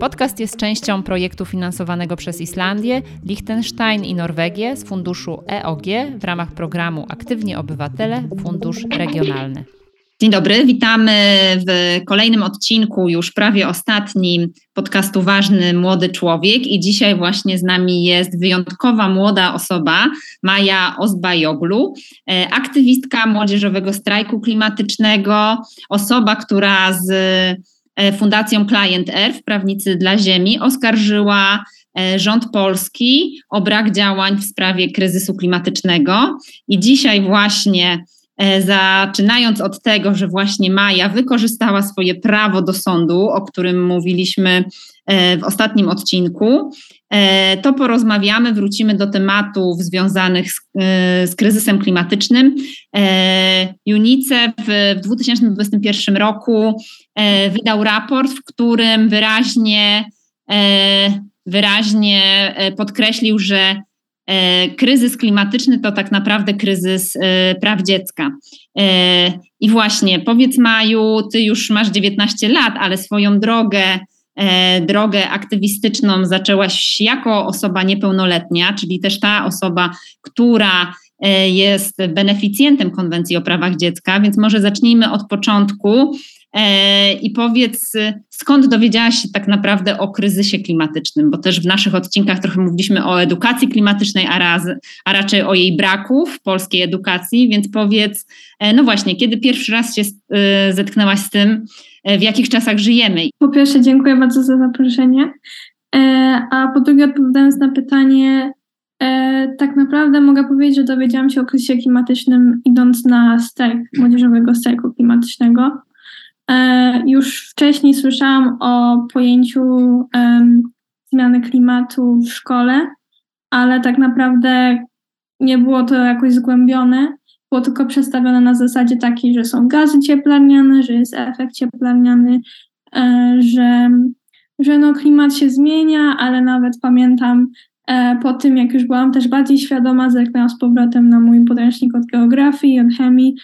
Podcast jest częścią projektu finansowanego przez Islandię, Liechtenstein i Norwegię z funduszu EOG w ramach programu Aktywnie Obywatele Fundusz Regionalny. Dzień dobry, witamy w kolejnym odcinku, już prawie ostatnim podcastu Ważny Młody Człowiek. I dzisiaj właśnie z nami jest wyjątkowa młoda osoba, Maja Ozbajoglu, e, aktywistka młodzieżowego strajku klimatycznego, osoba, która z Fundacją Client Earth, Prawnicy dla Ziemi, oskarżyła e, rząd polski o brak działań w sprawie kryzysu klimatycznego. I dzisiaj właśnie e, zaczynając od tego, że właśnie Maja wykorzystała swoje prawo do sądu, o którym mówiliśmy w ostatnim odcinku, to porozmawiamy, wrócimy do tematów związanych z, z kryzysem klimatycznym. UNICEF w 2021 roku E, wydał raport, w którym wyraźnie, e, wyraźnie e, podkreślił, że kryzys klimatyczny to tak naprawdę kryzys praw dziecka. I właśnie, powiedz Maju, ty już masz 19 lat, ale swoją drogę, drogę aktywistyczną zaczęłaś jako osoba niepełnoletnia, czyli też ta osoba, która jest beneficjentem Konwencji o prawach dziecka, więc może zacznijmy od początku. E, I powiedz, skąd dowiedziałaś się tak naprawdę o kryzysie klimatycznym? Bo też w naszych odcinkach trochę mówiliśmy o edukacji klimatycznej, a, raz, a raczej o jej braku w polskiej edukacji, więc powiedz, e, no właśnie, kiedy pierwszy raz się e, zetknęłaś z tym, w jakich czasach żyjemy? Po pierwsze, dziękuję bardzo za zaproszenie. A po drugie, odpowiadając na pytanie, tak naprawdę mogę powiedzieć, że dowiedziałam się o kryzysie klimatycznym idąc na strajk, młodzieżowego strajku klimatycznego. E, już wcześniej słyszałam o pojęciu zmiany klimatu w szkole, ale tak naprawdę nie było to jakoś zgłębione. Było tylko przedstawione na zasadzie takiej, że są gazy cieplarniane, że jest efekt cieplarniany, e, że, że no klimat się zmienia, ale nawet pamiętam e, po tym, jak już byłam też bardziej świadoma, zerknęłam z powrotem na mój podręcznik od geografii od chemii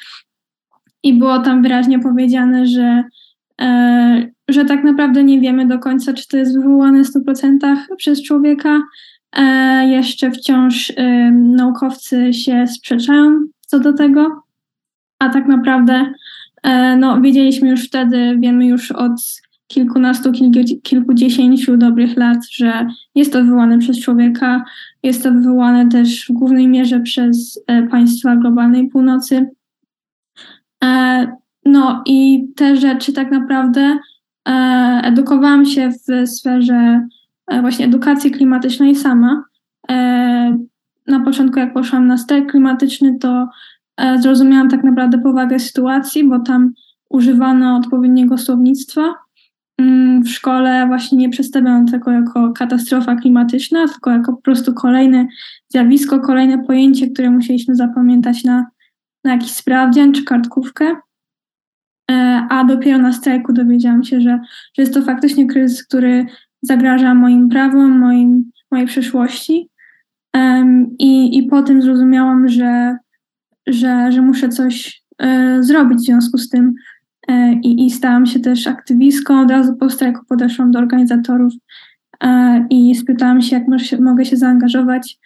i było tam wyraźnie powiedziane, że, e, że tak naprawdę nie wiemy do końca, czy to jest wywołane w 100% przez człowieka. Jeszcze wciąż naukowcy się sprzeczają co do tego, a tak naprawdę e, no, wiedzieliśmy już wtedy, wiemy już od kilkunastu, kilku, kilkudziesięciu dobrych lat, że jest to wywołane przez człowieka, jest to wywołane też w głównej mierze przez e, państwa globalnej północy. E, no i te rzeczy tak naprawdę edukowałam się w sferze właśnie edukacji klimatycznej sama. Na początku, jak poszłam na strajk klimatyczny, to zrozumiałam tak naprawdę powagę sytuacji, bo tam używano odpowiedniego słownictwa. Mm, w szkole właśnie nie przedstawiano tego jako katastrofa klimatyczna, tylko jako po prostu kolejne zjawisko, kolejne pojęcie, które musieliśmy zapamiętać na na jakiś sprawdzian czy kartkówkę, e, a dopiero na strajku dowiedziałam się, że, że jest to faktycznie kryzys, który zagraża moim prawom, moim, mojej przyszłości. I, I po tym zrozumiałam, że, że, że muszę coś e, zrobić w związku z tym. E, I, I stałam się też aktywistką. Od razu po strajku podeszłam do organizatorów i spytałam się, jak może mogę się zaangażować.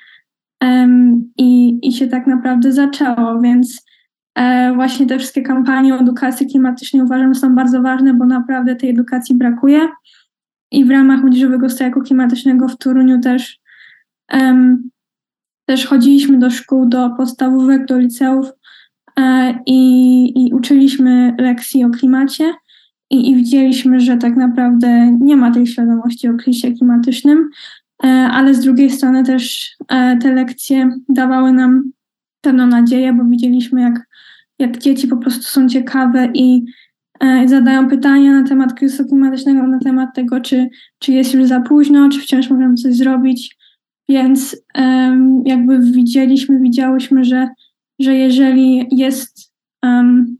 I, I się tak naprawdę zaczęło, więc E, właśnie te wszystkie kampanie o edukacji klimatycznej uważam, są bardzo ważne, bo naprawdę tej edukacji brakuje. I w ramach Młodzieżowego Strajku Klimatycznego w Toruniu też, um, też chodziliśmy do szkół, do podstawówek, do liceów e, i, i uczyliśmy lekcji o klimacie i, i widzieliśmy, że tak naprawdę nie ma tej świadomości o kryzysie klimatycznym, e, ale z drugiej strony też e, te lekcje dawały nam pewną nadzieję, bo widzieliśmy, jak jak dzieci po prostu są ciekawe i zadają pytania na temat kryzysu klimatycznego, na temat tego, czy, czy jest już za późno, czy wciąż możemy coś zrobić. Więc um, jakby widzieliśmy, widziałyśmy, że, że jeżeli jest um,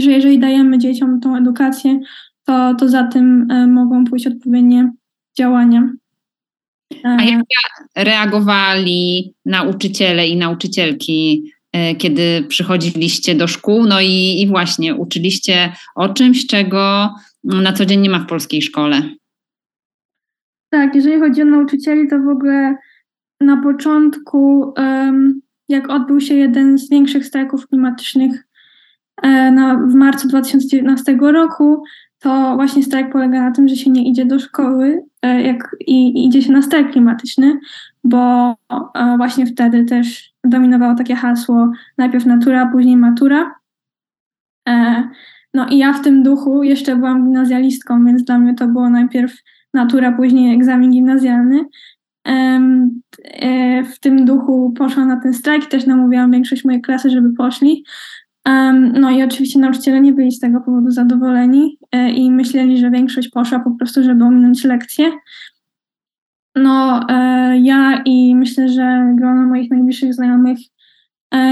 że jeżeli dajemy dzieciom tą edukację, to, to za tym mogą pójść odpowiednie działania. A jak reagowali nauczyciele i nauczycielki, kiedy przychodziliście do szkół? No i, i właśnie uczyliście o czymś, czego na co dzień nie ma w polskiej szkole. Tak, jeżeli chodzi o nauczycieli, to w ogóle na początku, jak odbył się jeden z większych strajków klimatycznych e, w marcu 2019 roku, to właśnie strajk polega na tym, że się nie idzie do szkoły e, jak, i, idzie się na strajk klimatyczny, bo e, właśnie wtedy też dominowało takie hasło najpierw natura, później matura. No i ja w tym duchu jeszcze byłam gimnazjalistką, więc dla mnie to było najpierw natura, później egzamin gimnazjalny. E, w tym duchu poszłam na ten strajk, też namówiłam większość mojej klasy, żeby poszli. No i oczywiście nauczyciele nie byli z tego powodu zadowoleni e, i myśleli, że większość poszła po prostu, żeby ominąć lekcje. No, e, ja i myślę, że grono moich najbliższych znajomych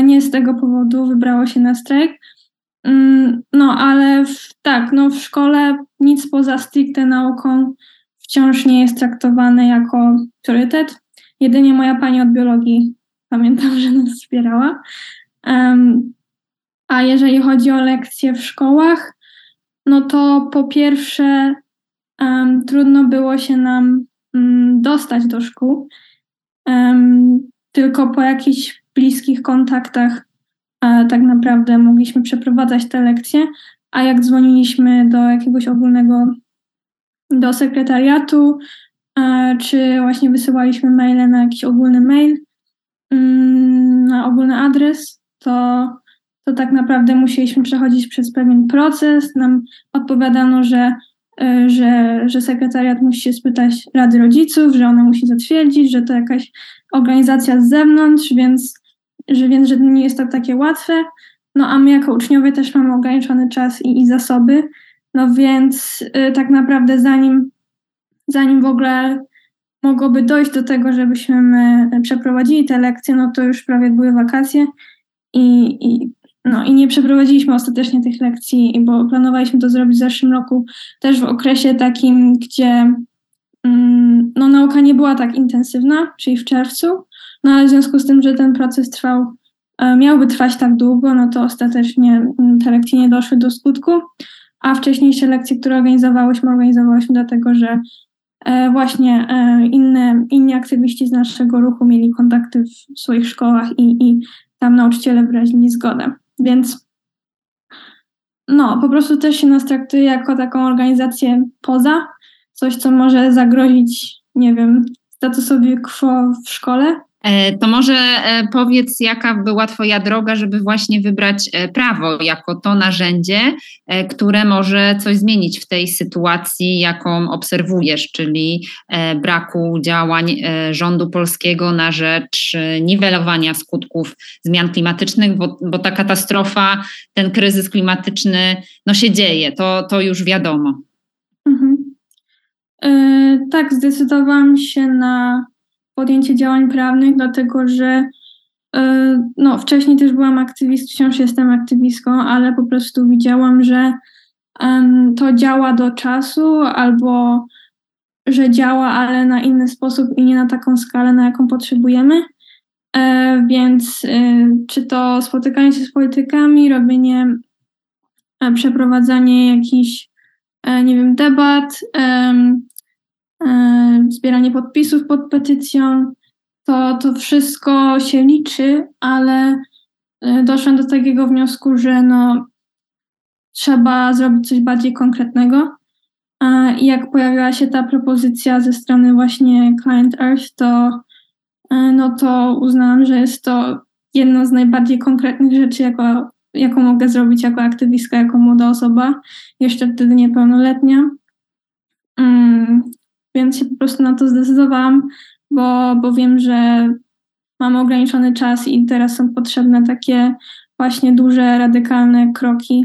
nie z tego powodu wybrało się na strajk. Mm, no, ale w, tak, no w szkole nic poza stricte nauką wciąż nie jest traktowane jako priorytet. Jedynie moja pani od biologii pamiętam, że nas wspierała. Um, a jeżeli chodzi o lekcje w szkołach, no to po pierwsze um, trudno było się nam um, dostać do szkół. tylko po jakichś bliskich kontaktach tak naprawdę mogliśmy przeprowadzać te lekcje, a jak dzwoniliśmy do jakiegoś ogólnego, do sekretariatu, czy właśnie wysyłaliśmy maile na jakiś ogólny mail, mm, na ogólny adres, to, to tak naprawdę musieliśmy przechodzić przez pewien proces. Nam odpowiadano, że, e, że, że sekretariat musi się spytać Rady Rodziców, że ona musi zatwierdzić, że to jakaś organizacja z zewnątrz, więc że więc, że nie jest to takie łatwe. No a my jako uczniowie też mamy ograniczony czas i, i zasoby. No więc y, tak naprawdę zanim, zanim w ogóle mogłoby dojść do tego, żebyśmy my przeprowadzili te lekcje, no to już prawie były wakacje i, i, no, i nie przeprowadziliśmy ostatecznie tych lekcji, bo planowaliśmy to zrobić w zeszłym roku, też w okresie takim, gdzie mm, no, nauka nie była tak intensywna, czyli w czerwcu, no ale w związku z tym, że ten proces trwał, e, miałby trwać tak długo, no to ostatecznie mm, te lekcje nie doszły do skutku, a wcześniejsze lekcje, które organizowałyśmy, organizowałyśmy dlatego, że e, właśnie e, inne, inni aktywiści z naszego ruchu mieli kontakty w swoich szkołach i, i tam nauczyciele wyrazili zgodę. Więc no, po prostu też się nas traktuje jako taką organizację poza, coś, co może zagrozić, nie wiem, statusowi quo w szkole, to może e, powiedz, jaka była Twoja droga, żeby właśnie wybrać e, prawo jako to narzędzie, które może coś zmienić w tej sytuacji, jaką obserwujesz, czyli braku działań rządu polskiego na rzecz niwelowania skutków zmian klimatycznych, bo, bo ta katastrofa, ten kryzys klimatyczny, no się dzieje, to, to już wiadomo. Mhm. Yy, tak, zdecydowałam się na podjęcie działań prawnych, dlatego że e, no, wcześniej też byłam aktywistką, wciąż jestem aktywistką, ale po prostu widziałam, że to działa do czasu albo że działa, ale na inny sposób i nie na taką skalę, na jaką potrzebujemy. E, więc e, czy to spotykanie się z politykami, robienie, przeprowadzanie jakichś, nie wiem, debat, zbieranie podpisów pod petycją, to, to wszystko się liczy, ale e, doszłam do takiego wniosku, że no, trzeba zrobić coś bardziej konkretnego. E, I jak pojawiła się ta propozycja ze strony właśnie Client Earth, to, no to uznałam, że jest to jedna z najbardziej konkretnych rzeczy, jako, jaką mogę zrobić jako aktywistka, jako młoda osoba, jeszcze wtedy niepełnoletnia. Mm, więc się po prostu na to zdecydowałam, bo, bo wiem, że mam ograniczony czas i teraz są potrzebne takie właśnie duże, radykalne kroki.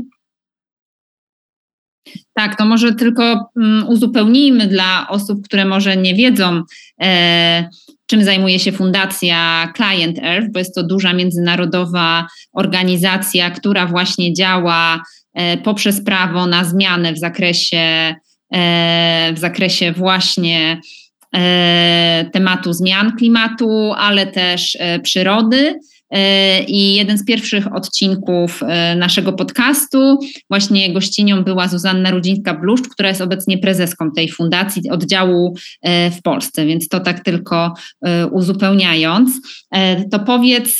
Tak, to może tylko um, uzupełnijmy dla osób, które może nie wiedzą, e, czym zajmuje się Fundacja Client Earth, bo jest to duża międzynarodowa organizacja, która właśnie działa poprzez prawo na zmianę w zakresie, w zakresie właśnie tematu zmian klimatu, ale też przyrody. E, I jeden z pierwszych odcinków e, naszego podcastu, właśnie gościnią była Zuzanna Rudzińska-Bluszcz, która jest obecnie prezeską tej fundacji, oddziału e, w Polsce, więc to tak tylko uzupełniając. To powiedz,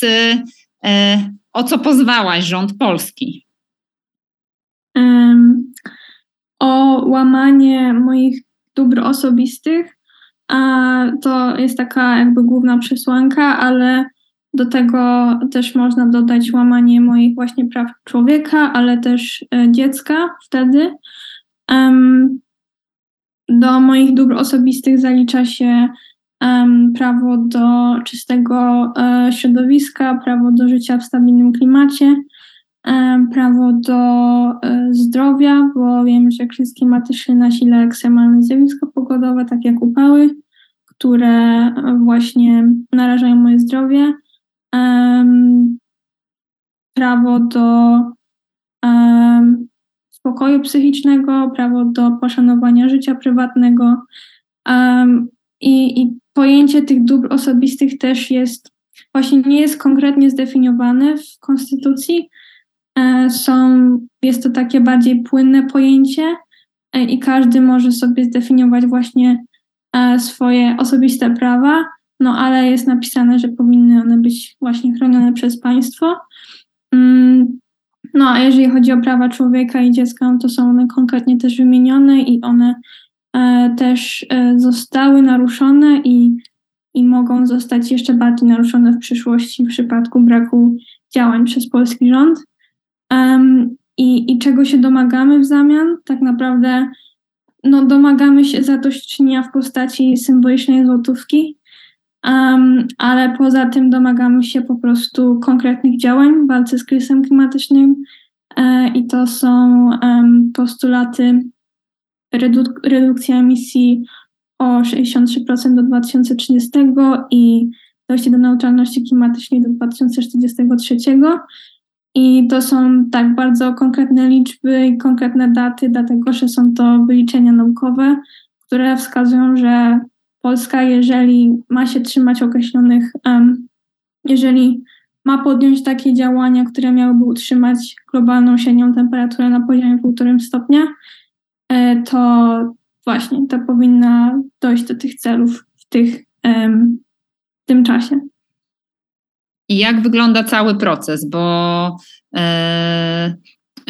o co pozwałaś rząd polski? Um, o łamanie moich dóbr osobistych. A to jest taka jakby główna przesłanka, ale do tego też można dodać łamanie moich właśnie praw człowieka, ale też e, dziecka wtedy. Do moich dóbr osobistych zalicza się prawo do czystego e, środowiska, prawo do życia w stabilnym klimacie, prawo do e, zdrowia, bo wiem, że kryzys klimatyczny nasila ekstremalne zjawiska pogodowe, tak jak upały, które właśnie narażają moje zdrowie prawo do spokoju psychicznego, prawo do poszanowania życia prywatnego i, i pojęcie tych dóbr osobistych też jest, właśnie nie jest konkretnie zdefiniowane w Konstytucji. E, są, jest to takie bardziej płynne pojęcie e, i każdy może sobie zdefiniować właśnie e, swoje osobiste prawa no ale jest napisane, że powinny one być właśnie chronione przez państwo. Mm, no a jeżeli chodzi o prawa człowieka i dziecka, to są one konkretnie też wymienione i one też zostały naruszone i, i mogą zostać jeszcze bardziej naruszone w przyszłości w przypadku braku działań przez polski rząd. I, I czego się domagamy w zamian? Tak naprawdę no, domagamy się zadośćuczynienia w postaci symbolicznej złotówki, Um, ale poza tym domagamy się po prostu konkretnych działań w walce z kryzysem klimatycznym e, i to są um, postulaty reduk redukcji emisji o 63% do 2030 i dojście do neutralności klimatycznej do 2043. I to są tak bardzo konkretne liczby i konkretne daty, dlatego że są to wyliczenia naukowe, które wskazują, że Polska, jeżeli ma się trzymać określonych, um, jeżeli ma podjąć takie działania, które miałyby utrzymać globalną średnią temperaturę na poziomie 1,5 stopnia, e, to właśnie to powinna dojść do tych celów w, tych, um, w tym czasie. I jak wygląda cały proces? Bo e,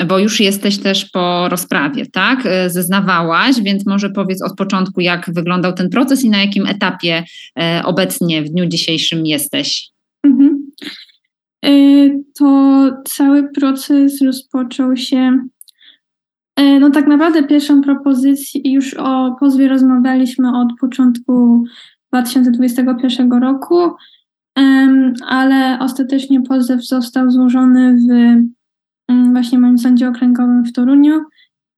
bo już jesteś też po rozprawie, tak? E, zeznawałaś, więc może powiedz od początku, jak wyglądał ten proces i na jakim etapie e, obecnie w dniu dzisiejszym jesteś. Mhm. To cały proces rozpoczął się. No, tak naprawdę pierwszą propozycję, już o pozwie rozmawialiśmy od początku 2021 roku, ale ostatecznie pozew został złożony w Mm, właśnie moim sądzie okręgowym w Toruniu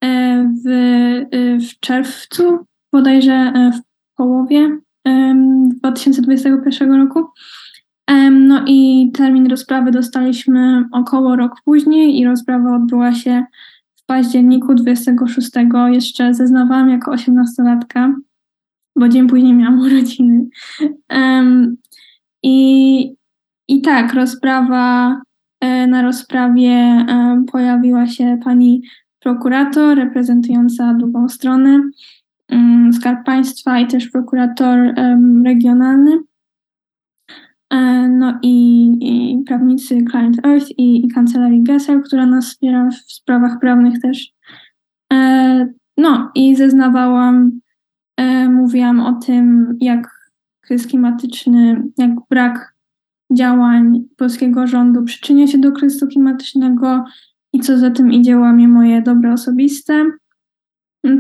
e, w, e, w czerwcu, bodajże e, w połowie 2021 roku. No i termin rozprawy dostaliśmy około rok później i rozprawa odbyła się w październiku 26. Jeszcze zeznawałam jako 18-latka, bo dzień później miałam urodziny. I, I tak, rozprawa E, na rozprawie e, pojawiła się pani prokurator reprezentująca drugą stronę, mm, Skarb Państwa i też prokurator regionalny. E, no i, i prawnicy Client Earth i, i kancelarii Gessel, która nas wspiera w sprawach prawnych też. No i zeznawałam, mówiłam o tym, jak kryzys klimatyczny, jak brak działań polskiego rządu przyczynia się do kryzysu klimatycznego i co za tym idzie łamie moje dobra osobiste.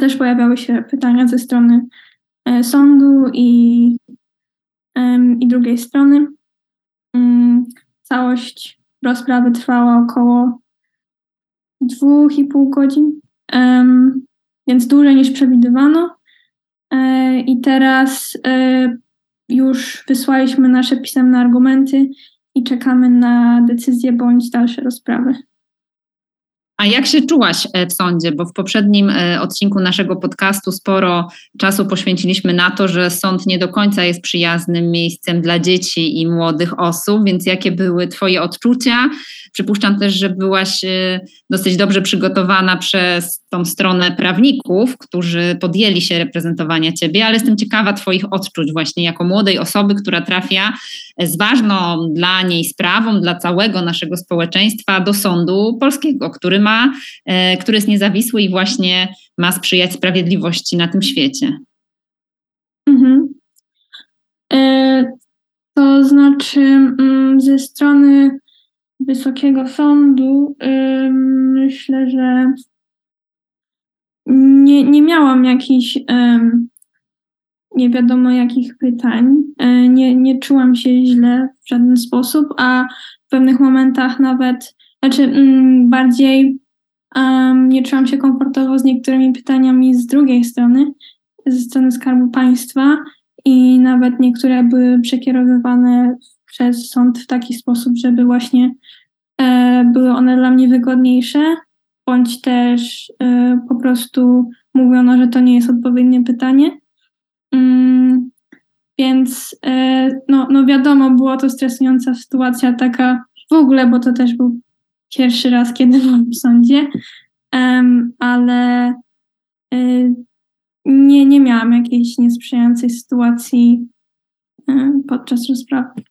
Też pojawiały się pytania ze strony e, sądu i, i drugiej strony. Mm, całość rozprawy trwała około dwóch i pół godzin, więc dłużej niż przewidywano. E, I teraz e, już wysłaliśmy nasze pisemne argumenty i czekamy na decyzję bądź dalsze rozprawy. A jak się czułaś e, w sądzie? Bo w poprzednim e, odcinku naszego podcastu sporo czasu poświęciliśmy na to, że sąd nie do końca jest przyjaznym miejscem dla dzieci i młodych osób, więc jakie były Twoje odczucia? Przypuszczam też, że byłaś e, dosyć dobrze przygotowana przez tą stronę prawników, którzy podjęli się reprezentowania Ciebie, ale jestem ciekawa Twoich odczuć właśnie jako młodej osoby, która trafia z ważną dla niej sprawą, dla całego naszego społeczeństwa do sądu polskiego, który ma, e, który jest niezawisły i właśnie ma sprzyjać sprawiedliwości na tym świecie. Mhm. E, to znaczy, mm, ze strony Wysokiego Sądu, myślę, że nie, nie miałam jakichś nie wiadomo jakich pytań. E, nie, nie czułam się źle w żaden sposób, a w pewnych momentach nawet, znaczy bardziej nie czułam się komfortowo z niektórymi pytaniami z drugiej strony, ze strony Skarbu Państwa i nawet niektóre były przekierowywane przez sąd w taki sposób, żeby właśnie e, były one dla mnie wygodniejsze, bądź też e, po prostu mówiono, że to nie jest odpowiednie pytanie. Mm, więc e, no, no wiadomo, była to stresująca sytuacja taka w ogóle, bo to też był pierwszy raz, kiedy byłam w sądzie, ale nie, nie miałam jakiejś niesprzyjającej sytuacji podczas rozprawy.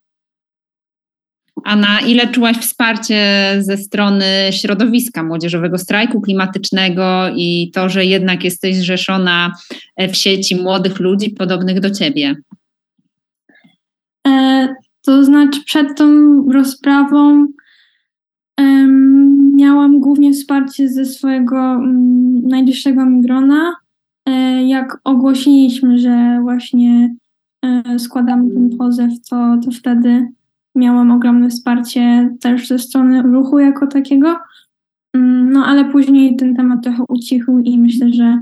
A na ile czułaś wsparcie ze strony środowiska młodzieżowego strajku klimatycznego i to, że jednak jesteś zrzeszona w sieci młodych ludzi podobnych do ciebie? E, to znaczy, przed tą rozprawą miałam głównie wsparcie ze swojego mm, najbliższego mi grona. E, jak ogłosiliśmy, że właśnie e, składamy ten pozew, to, to wtedy miałam ogromne wsparcie też ze strony ruchu jako takiego. Mm, no ale później ten temat trochę ucichł i myślę, że,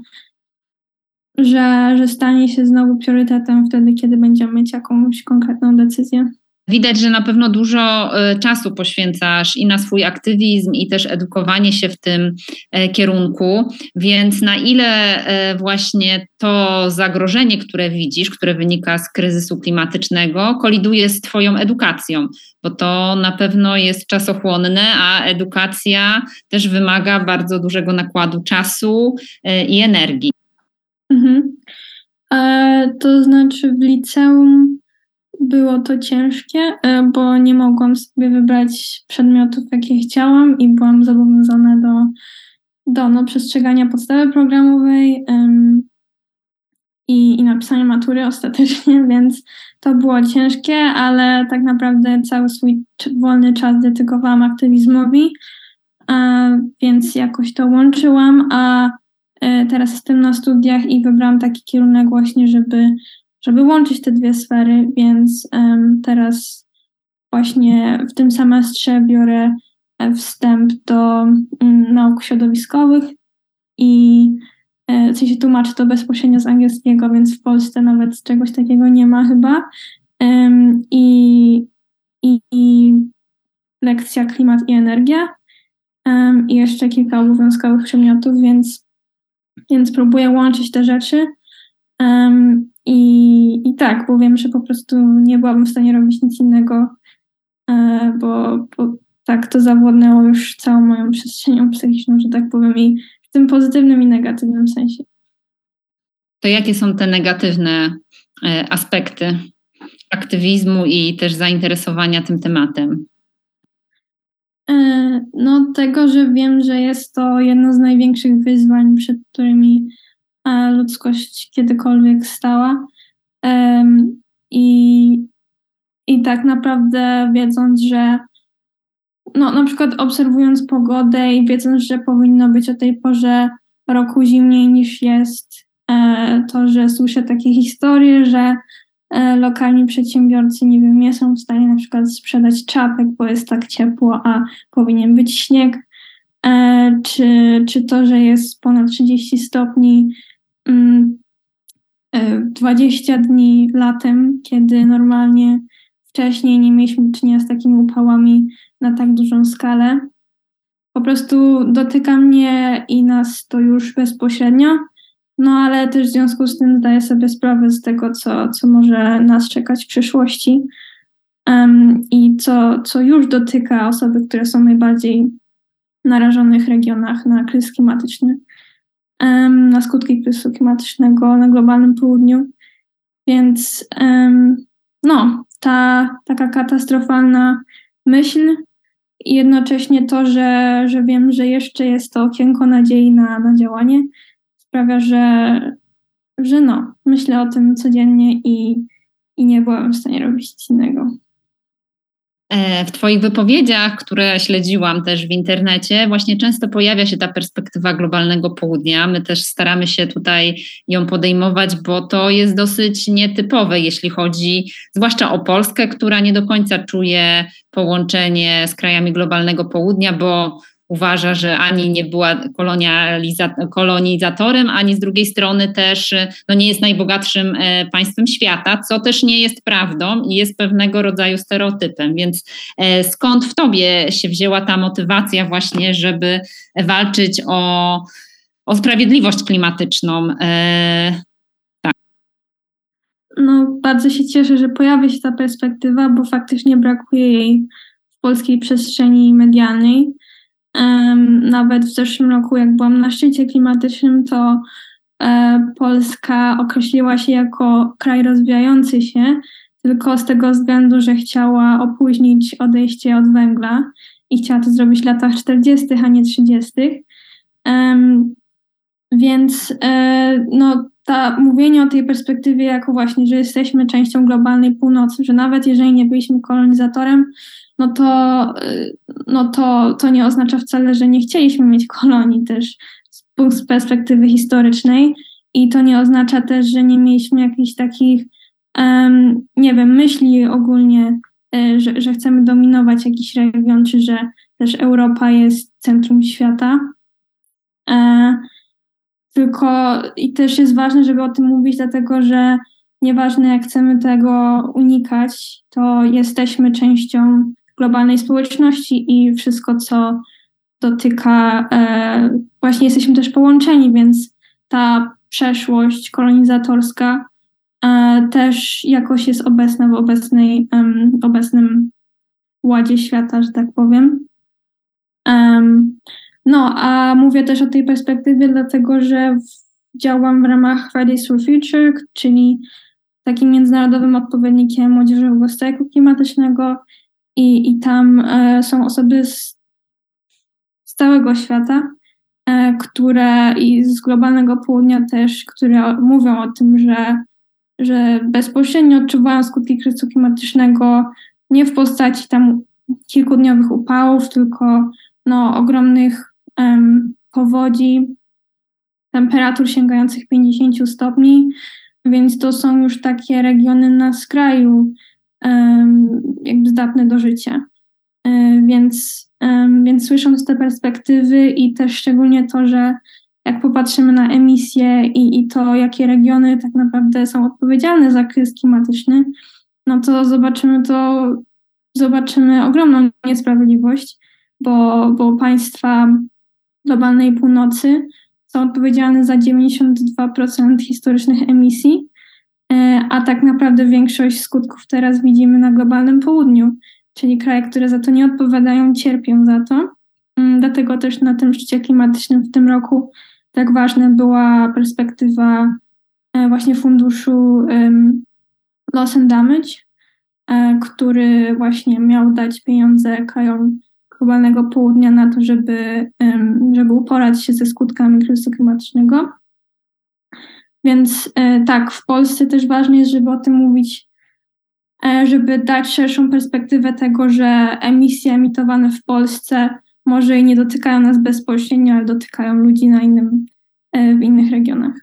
że, że stanie się znowu priorytetem wtedy, kiedy będziemy mieć jakąś konkretną decyzję. Widać, że na pewno dużo e, czasu poświęcasz i na swój aktywizm, i też edukowanie się w tym e, kierunku, więc na ile e, właśnie to zagrożenie, które widzisz, które wynika z kryzysu klimatycznego, koliduje z Twoją edukacją, bo to na pewno jest czasochłonne, a edukacja też wymaga bardzo dużego nakładu czasu i energii. Mhm. E, to znaczy w liceum było to ciężkie, e, bo nie mogłam sobie wybrać przedmiotów, jakie chciałam i byłam zobowiązana do, do no, przestrzegania podstawy programowej um, i, i napisania matury ostatecznie, więc to było ciężkie, ale tak naprawdę cały swój wolny czas dedykowałam aktywizmowi, a, więc jakoś to łączyłam, a e, teraz jestem na studiach i wybrałam taki kierunek właśnie, żeby żeby łączyć te dwie sfery, więc teraz właśnie w tym semestrze biorę e, wstęp do um, nauk środowiskowych i e, co się tłumaczy to bezpośrednio z angielskiego, więc w Polsce nawet czegoś takiego nie ma chyba. I, i, i, lekcja klimat i energia i jeszcze kilka obowiązkowych przedmiotów, więc, więc próbuję łączyć te rzeczy. Um, i, I tak, bo wiem, że po prostu nie byłabym w stanie robić nic innego, e, bo, bo tak to zawładnęło już całą moją przestrzenią psychiczną, że tak powiem, i w tym pozytywnym i negatywnym sensie. To jakie są te negatywne e, aspekty aktywizmu i też zainteresowania tym tematem? E, no, tego, że wiem, że jest to jedno z największych wyzwań, przed którymi ludzkość kiedykolwiek stała. I, i tak naprawdę wiedząc, że no, na przykład obserwując pogodę i wiedząc, że powinno być o tej porze roku zimniej niż jest, e, to, że słyszę takie historie, że e, lokalni przedsiębiorcy, nie wiem, nie są w stanie na przykład sprzedać czapek, bo jest tak ciepło, a powinien być śnieg, e, czy, czy to, że jest ponad 30 stopni 20 mm, e, dni latem, kiedy normalnie wcześniej nie mieliśmy do czynienia z takimi upałami na tak dużą skalę. po prostu dotyka mnie i nas to już bezpośrednio. No ale też w związku z tym zdaję sobie sprawę z tego, co, co może nas czekać w przyszłości um, i co, co już dotyka osoby, które są najbardziej narażonych regionach na kryzys klimatyczny, na skutki kryzysu klimatycznego na globalnym południu. Więc no, ta taka katastrofalna myśl i jednocześnie to, że, że wiem, że jeszcze jest to okienko nadziei na, na działanie, sprawia, że, że no, myślę o tym codziennie i, i nie byłam w stanie robić nic innego. E, w Twoich wypowiedziach, które śledziłam też w internecie, właśnie często pojawia się ta perspektywa globalnego południa. My też staramy się tutaj ją podejmować, bo to jest dosyć nietypowe, jeśli chodzi zwłaszcza o Polskę, która nie do końca czuje połączenie z krajami globalnego południa, bo uważa, że ani nie była kolonizatorem, ani z drugiej strony też no, nie jest najbogatszym e, państwem świata, co też nie jest prawdą i jest pewnego rodzaju stereotypem. Więc e, skąd w tobie się wzięła ta motywacja właśnie, żeby walczyć o, o sprawiedliwość klimatyczną? E, tak. No, bardzo się cieszę, że pojawia się ta perspektywa, bo faktycznie brakuje jej w polskiej przestrzeni medialnej. Nawet w zeszłym roku, jak byłam na szczycie klimatycznym, to e, Polska określiła się jako kraj rozwijający się, tylko z tego względu, że chciała opóźnić odejście od węgla i chciała to zrobić w latach 40., a nie 30. Więc e, no, ta, mówienie o tej perspektywie jako właśnie, że jesteśmy częścią globalnej północy, że nawet jeżeli nie byliśmy kolonizatorem, no to, y, no to, to nie oznacza wcale, że nie chcieliśmy mieć kolonii też z perspektywy historycznej i to nie oznacza też, że nie mieliśmy jakichś takich, um, nie wiem, myśli ogólnie, y, że, że chcemy dominować jakiś region, czy że też Europa jest centrum świata. E, tylko i też jest ważne, żeby o tym mówić, dlatego że nieważne jak chcemy tego unikać, to jesteśmy częścią globalnej społeczności i wszystko, co dotyka, e, właśnie jesteśmy też połączeni, więc ta przeszłość kolonizatorska e, też jakoś jest obecna w obecnej, um, obecnym ładzie świata, że tak powiem. No, a mówię też o tej perspektywie, dlatego że działam w ramach Fridays for Future, czyli takim międzynarodowym odpowiednikiem młodzieżowego strajku klimatycznego i, i tam e, są osoby z, z całego świata, e, które i z globalnego południa też, które mówią o tym, że, że bezpośrednio odczuwają skutki kryzysu klimatycznego nie w postaci tam kilkudniowych upałów, tylko no, ogromnych powodzi, temperatur sięgających 50 stopni, więc to są już takie regiony na skraju jakby zdatne do życia. E, więc, więc słysząc te perspektywy i też szczególnie to, że jak popatrzymy na emisje i, i to, jakie regiony tak naprawdę są odpowiedzialne za kryzys klimatyczny, no to zobaczymy to, zobaczymy ogromną niesprawiedliwość, bo, bo państwa globalnej północy są odpowiedzialne za 92% historycznych emisji, E, a tak naprawdę większość skutków teraz widzimy na globalnym południu, czyli kraje, które za to nie odpowiadają, cierpią za to. Mm, dlatego też na tym szczycie klimatycznym w tym roku tak ważna była perspektywa e, właśnie funduszu Loss and Damage, e, który właśnie miał dać pieniądze krajom globalnego południa na to, żeby, żeby uporać się ze skutkami kryzysu klimatycznego. Więc e, tak, w Polsce też ważne jest, żeby o tym mówić, e, żeby dać szerszą perspektywę tego, że emisje emitowane w Polsce może i nie dotykają nas bezpośrednio, ale dotykają ludzi na innym, e, w innych regionach.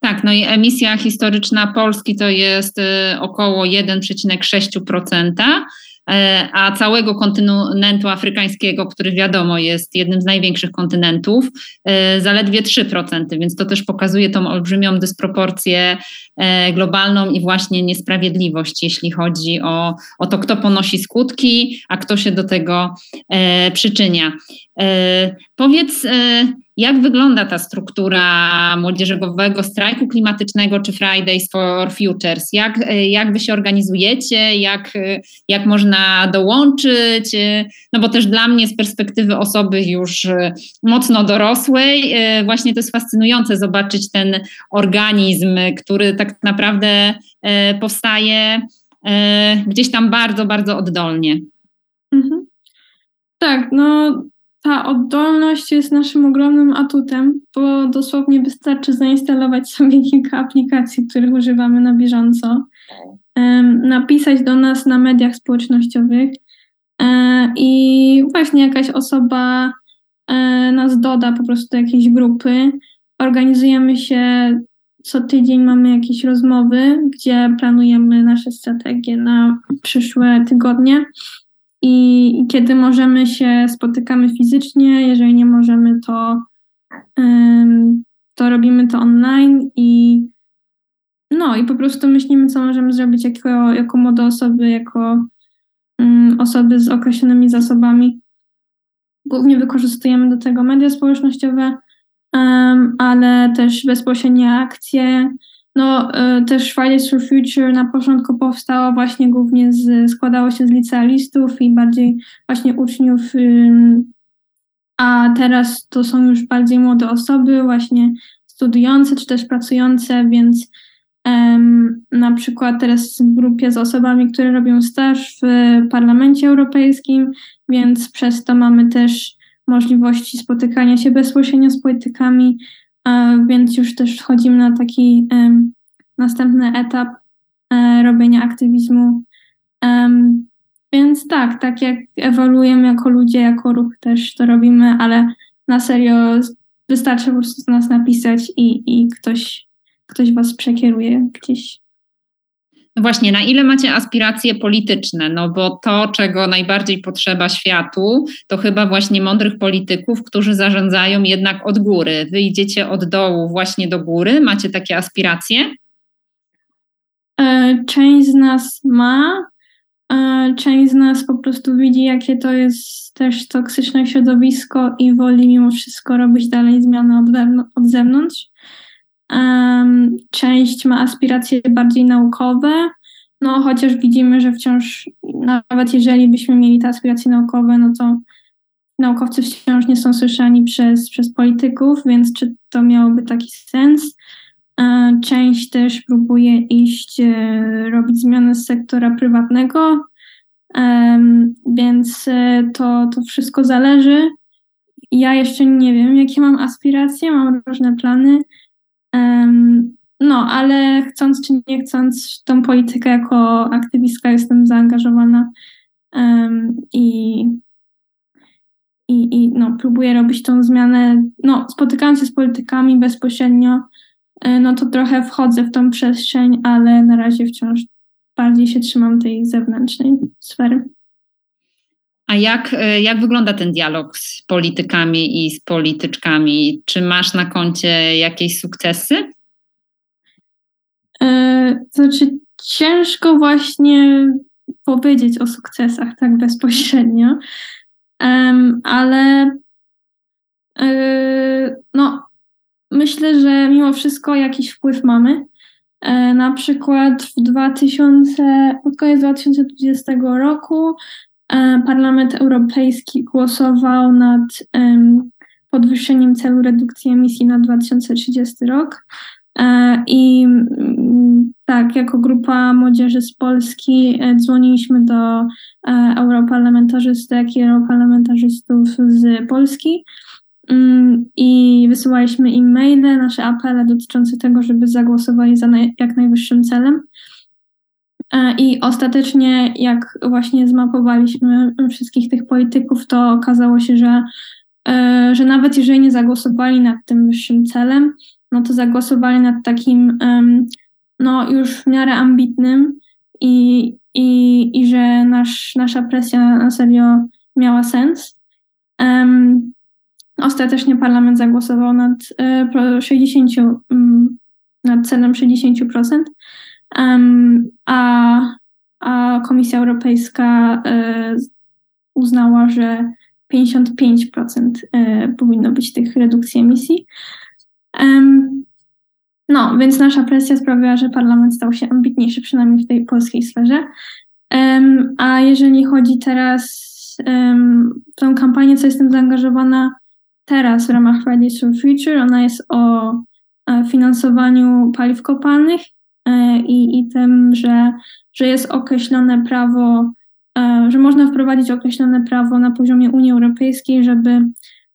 Tak, no i emisja historyczna Polski to jest około 1,6%. E, a całego kontynentu afrykańskiego, który wiadomo jest jednym z największych kontynentów, e, zaledwie 3%, więc to też pokazuje tą olbrzymią dysproporcję globalną i właśnie niesprawiedliwość, jeśli chodzi o, o to, kto ponosi skutki, a kto się do tego przyczynia. Powiedz, jak wygląda ta struktura młodzieżowego strajku klimatycznego czy Fridays for Futures? Jak, jak wy się organizujecie? Jak, jak można dołączyć? No bo też dla mnie z perspektywy osoby już mocno dorosłej, właśnie to jest fascynujące zobaczyć ten organizm, który tak naprawdę e, powstaje e, gdzieś tam bardzo, bardzo oddolnie. Mhm. Tak, no ta oddolność jest naszym ogromnym atutem, bo dosłownie wystarczy zainstalować sobie kilka aplikacji, których używamy na bieżąco, napisać do nas na mediach społecznościowych e, i właśnie jakaś osoba e, nas doda po prostu do jakiejś grupy. Organizujemy się co tydzień, mamy jakieś rozmowy, gdzie planujemy nasze strategie na przyszłe tygodnie. I, kiedy możemy się spotykamy fizycznie, jeżeli nie możemy, to, to robimy to online i no i po prostu myślimy, co możemy zrobić jako, jako młode osoby, jako um, osoby z określonymi zasobami. Głównie wykorzystujemy do tego media społecznościowe, ale też bezpośrednie akcje, no, y, też Fridays for Future na początku powstało właśnie głównie z, składało się z licealistów i bardziej właśnie uczniów, a teraz to są już bardziej młode osoby, właśnie studiujące czy też pracujące, więc na przykład teraz w grupie z osobami, które robią staż w Parlamencie Europejskim, więc przez to mamy też możliwości spotykania się bezpośrednio z politykami, więc już też wchodzimy na taki następny etap e, robienia aktywizmu. Więc tak, tak jak ewoluujemy jako ludzie, jako ruch też to robimy, ale na serio wystarczy po prostu do nas napisać i, i ktoś, ktoś was przekieruje gdzieś. Właśnie, na ile macie aspiracje polityczne? No bo to, czego najbardziej potrzeba światu, to chyba właśnie mądrych polityków, którzy zarządzają jednak od góry. Wy idziecie od dołu właśnie do góry, macie takie aspiracje? E, część z nas ma, e, część z nas po prostu widzi, jakie to jest też toksyczne środowisko i woli mimo wszystko robić dalej zmiany od zewnątrz. Część ma aspiracje bardziej naukowe, no chociaż widzimy, że wciąż, nawet jeżeli byśmy mieli te aspiracje naukowe, no to naukowcy wciąż nie są słyszani przez, przez polityków, więc czy to miałoby taki sens? E, część też próbuje iść, e, robić zmiany z sektora prywatnego, więc e, to, to wszystko zależy. Ja jeszcze nie wiem, jakie mam aspiracje, mam różne plany. No, ale chcąc czy nie chcąc, tą politykę jako aktywistka jestem zaangażowana i, i, i no, próbuję robić tą zmianę. No, spotykając się z politykami bezpośrednio, e, no to trochę wchodzę w tą przestrzeń, ale na razie wciąż bardziej się trzymam tej zewnętrznej sfery. A jak, e, jak wygląda ten dialog z politykami i z polityczkami? Czy masz na koncie jakieś sukcesy? E, znaczy, ciężko właśnie powiedzieć o sukcesach tak bezpośrednio, ale e, no, myślę, że mimo wszystko jakiś wpływ mamy. Na przykład w 2000, pod koniec 2020 roku E, Parlament Europejski głosował nad podwyższeniem celu redukcji emisji na 2030 rok. E, I mm, tak, jako grupa młodzieży z Polski e, dzwoniliśmy do europarlamentarzystek i europarlamentarzystów z Polski mm, i wysyłaliśmy im maile, nasze apele dotyczące tego, żeby zagłosowali za jak najwyższym celem. E, I ostatecznie, jak właśnie zmapowaliśmy wszystkich tych polityków, to okazało się, że, e, że nawet jeżeli nie zagłosowali nad tym wyższym celem, no to zagłosowali nad takim no już w miarę ambitnym i i, i że nasz, nasza presja na serio miała sens. Ostatecznie parlament zagłosował nad 60, um, nad ceną 60%, um, a, a Komisja Europejska y, uznała, że 55% y, powinno być tych redukcji emisji. No, więc nasza presja sprawiła, że parlament stał się ambitniejszy, przynajmniej w tej polskiej sferze. A jeżeli chodzi teraz um, tą kampanię, co jestem zaangażowana teraz w ramach Fridays for Future, ona jest o e, finansowaniu paliw kopalnych e, i, i tym, że, że jest określone prawo, e, że można wprowadzić określone prawo na poziomie Unii Europejskiej, żeby,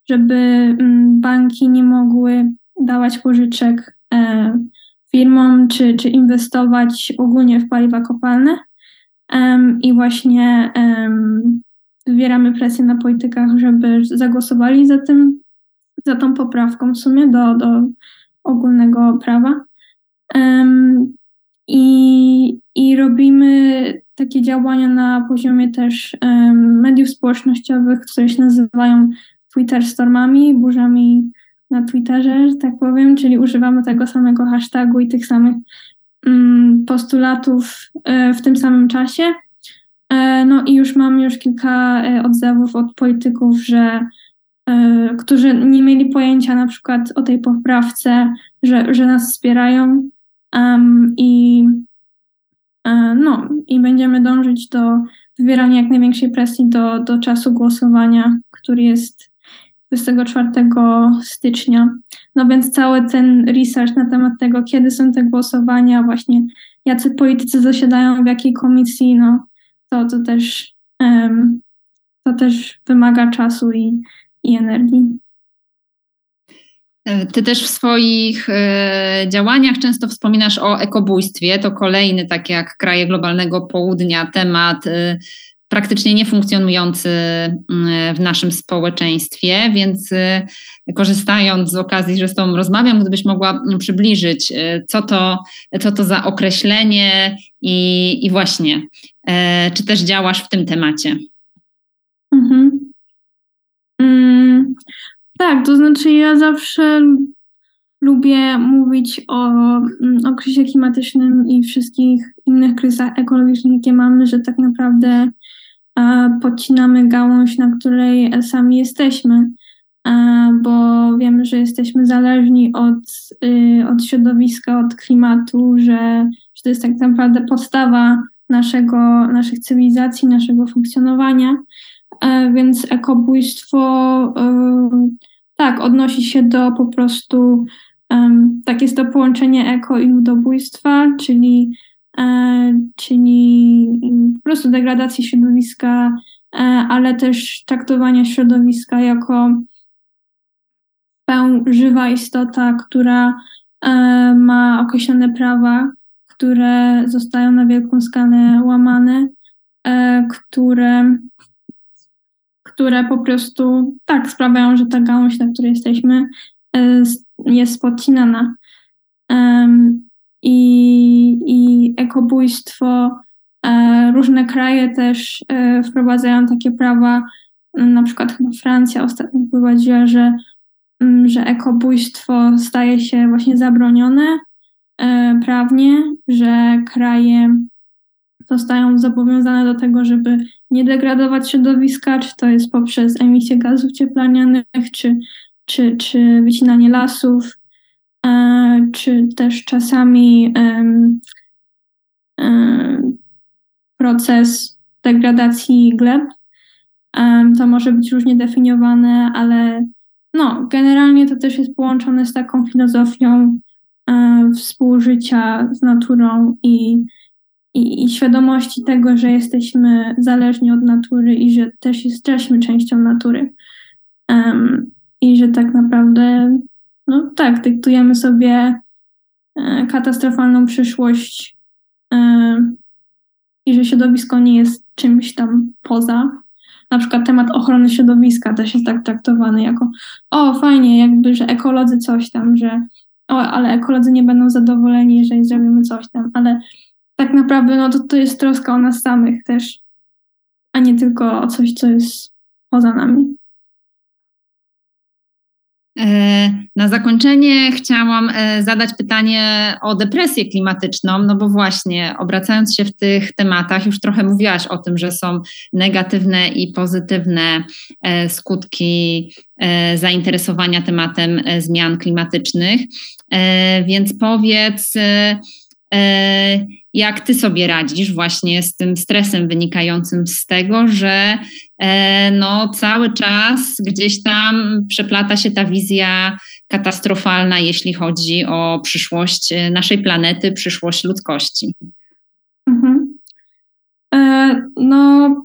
żeby mm, banki nie mogły dawać pożyczek E, firmom, czy, czy inwestować ogólnie w paliwa kopalne. I właśnie wywieramy presję na politykach, żeby zagłosowali za tym, za tą poprawką w sumie do, do ogólnego prawa. I, I robimy takie działania na poziomie też mediów społecznościowych, które się nazywają Twitter Stormami, burzami na Twitterze, że tak powiem, czyli używamy tego samego hashtagu i tych samych mm, postulatów e, w tym samym czasie. E, no i już mam już kilka e, odzewów od polityków, że którzy nie mieli pojęcia na przykład o tej poprawce, że, że nas wspierają um, i no i będziemy dążyć do wywierania jak największej presji do, do czasu głosowania, który jest 24 stycznia. No więc cały ten research na temat tego, kiedy są te głosowania, właśnie jacy politycy zasiadają w jakiej komisji, no to, to też um, to też wymaga czasu i, i energii. Ty też w swoich e, działaniach często wspominasz o ekobójstwie. To kolejny, tak jak kraje globalnego południa, temat e, praktycznie niefunkcjonujący w naszym społeczeństwie, więc korzystając z okazji, że z Tobą rozmawiam, gdybyś mogła przybliżyć, co to, co to za określenie i, i właśnie, e, czy też działasz w tym temacie? Mhm. Mm, tak, to znaczy ja zawsze lubię mówić o, mm, o kryzysie klimatycznym i wszystkich innych kryzysach ekologicznych, jakie mamy, że tak naprawdę podcinamy gałąź, na której sami jesteśmy, bo wiemy, że jesteśmy zależni od, y, od środowiska, od klimatu, że, że to jest tak naprawdę podstawa naszego, naszych cywilizacji, naszego funkcjonowania. Więc ekobójstwo tak, odnosi się do po prostu, tak jest to połączenie eko i ludobójstwa, czyli E, czyli po prostu degradacji środowiska, e, ale też traktowania środowiska jako żywa istota, która e, ma określone prawa, które zostają na wielką skalę łamane, które, które po prostu tak sprawiają, że ta gałąź, na której jesteśmy, jest podcinana i, i ekobójstwo. E, różne kraje też e, wprowadzają takie prawa, na przykład chyba Francja ostatnio wprowadziła, że, że ekobójstwo staje się właśnie zabronione e, prawnie, że kraje zostają zobowiązane do tego, żeby nie degradować środowiska, czy to jest poprzez emisję gazów cieplarnianych, czy, czy, czy wycinanie lasów, czy też czasami proces degradacji gleb. To może być różnie definiowane, ale no, generalnie to też jest połączone z taką filozofią współżycia z naturą i, i, i, świadomości tego, że jesteśmy zależni od natury i że też jesteśmy częścią natury. Um, I że tak naprawdę no tak, dyktujemy sobie e, katastrofalną przyszłość e, i że środowisko nie jest czymś tam poza. Na przykład temat ochrony środowiska też jest tak traktowany jako o fajnie, jakby, że ekolodzy coś tam, że o, ale ekolodzy nie będą zadowoleni, jeżeli zrobimy coś tam, ale tak naprawdę no to, to jest troska o nas samych też, a nie tylko o coś, co jest poza nami. E, na zakończenie chciałam e, zadać pytanie o depresję klimatyczną, no bo właśnie obracając się w tych tematach, już trochę mówiłaś o tym, że są negatywne i pozytywne e, skutki zainteresowania tematem zmian klimatycznych. Więc powiedz, jak ty sobie radzisz właśnie z tym stresem wynikającym z tego, że E, no, cały czas gdzieś tam przeplata się ta wizja katastrofalna, jeśli chodzi o przyszłość e, naszej planety, przyszłość ludzkości. Mhm. E, no,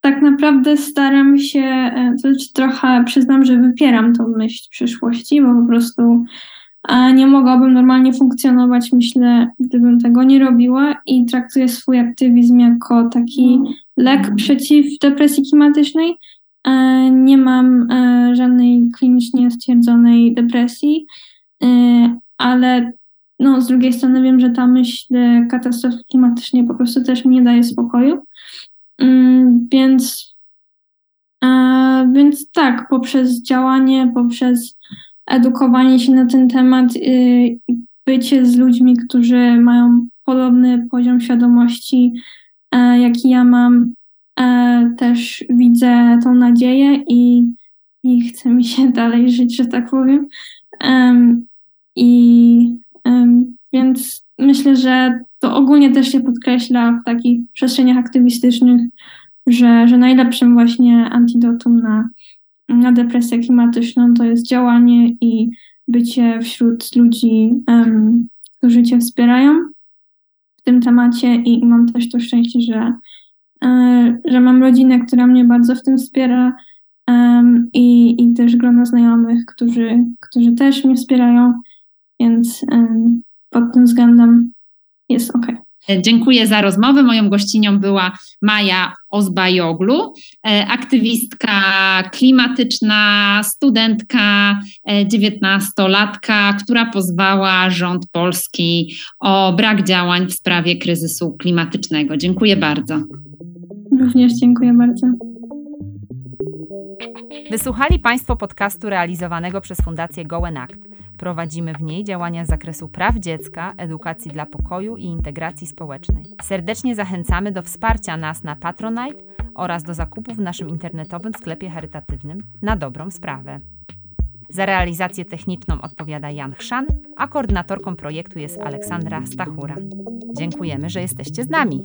tak naprawdę staram się, to znaczy trochę przyznam, że wypieram tą myśl przyszłości, bo po prostu nie mogłabym normalnie funkcjonować, myślę, gdybym tego nie robiła i traktuję swój aktywizm jako taki lek przeciw depresji klimatycznej. E, nie mam e, żadnej klinicznie stwierdzonej depresji, e, ale no, z drugiej strony wiem, że ta myśl katastrofy klimatycznej po prostu też mi nie daje spokoju. Mm, więc, więc tak, poprzez działanie, poprzez edukowanie się na ten temat, y, bycie z ludźmi, którzy mają podobny poziom świadomości, e, jaki ja mam, e, też widzę tą nadzieję i, i mi się dalej żyć, że tak powiem. I więc myślę, że to ogólnie też się podkreśla w takich przestrzeniach aktywistycznych, że, że najlepszym właśnie antidotum na na depresję klimatyczną to jest działanie i bycie wśród ludzi, um, którzy Cię wspierają w tym temacie i, mam też to szczęście, że, e, że mam rodzinę, która mnie bardzo w tym wspiera um, i, i też grono znajomych, którzy, którzy też mnie wspierają, więc pod tym względem jest ok. Dziękuję za rozmowę. Moją gościnią była Maja Ozbajoglu, e, aktywistka klimatyczna, studentka, e, dziewiętnastolatka, która pozwała rząd polski o brak działań w sprawie kryzysu klimatycznego. Dziękuję bardzo. Również dziękuję bardzo. Wysłuchali Państwo podcastu realizowanego przez Fundację Gołen Act. Prowadzimy w niej działania z zakresu praw dziecka, edukacji dla pokoju i integracji społecznej. Serdecznie zachęcamy do wsparcia nas na Patronite oraz do zakupów w naszym internetowym sklepie charytatywnym na dobrą sprawę. Za realizację techniczną odpowiada Jan Chrzan, a koordynatorką projektu jest Aleksandra Stachura. Dziękujemy, że jesteście z nami.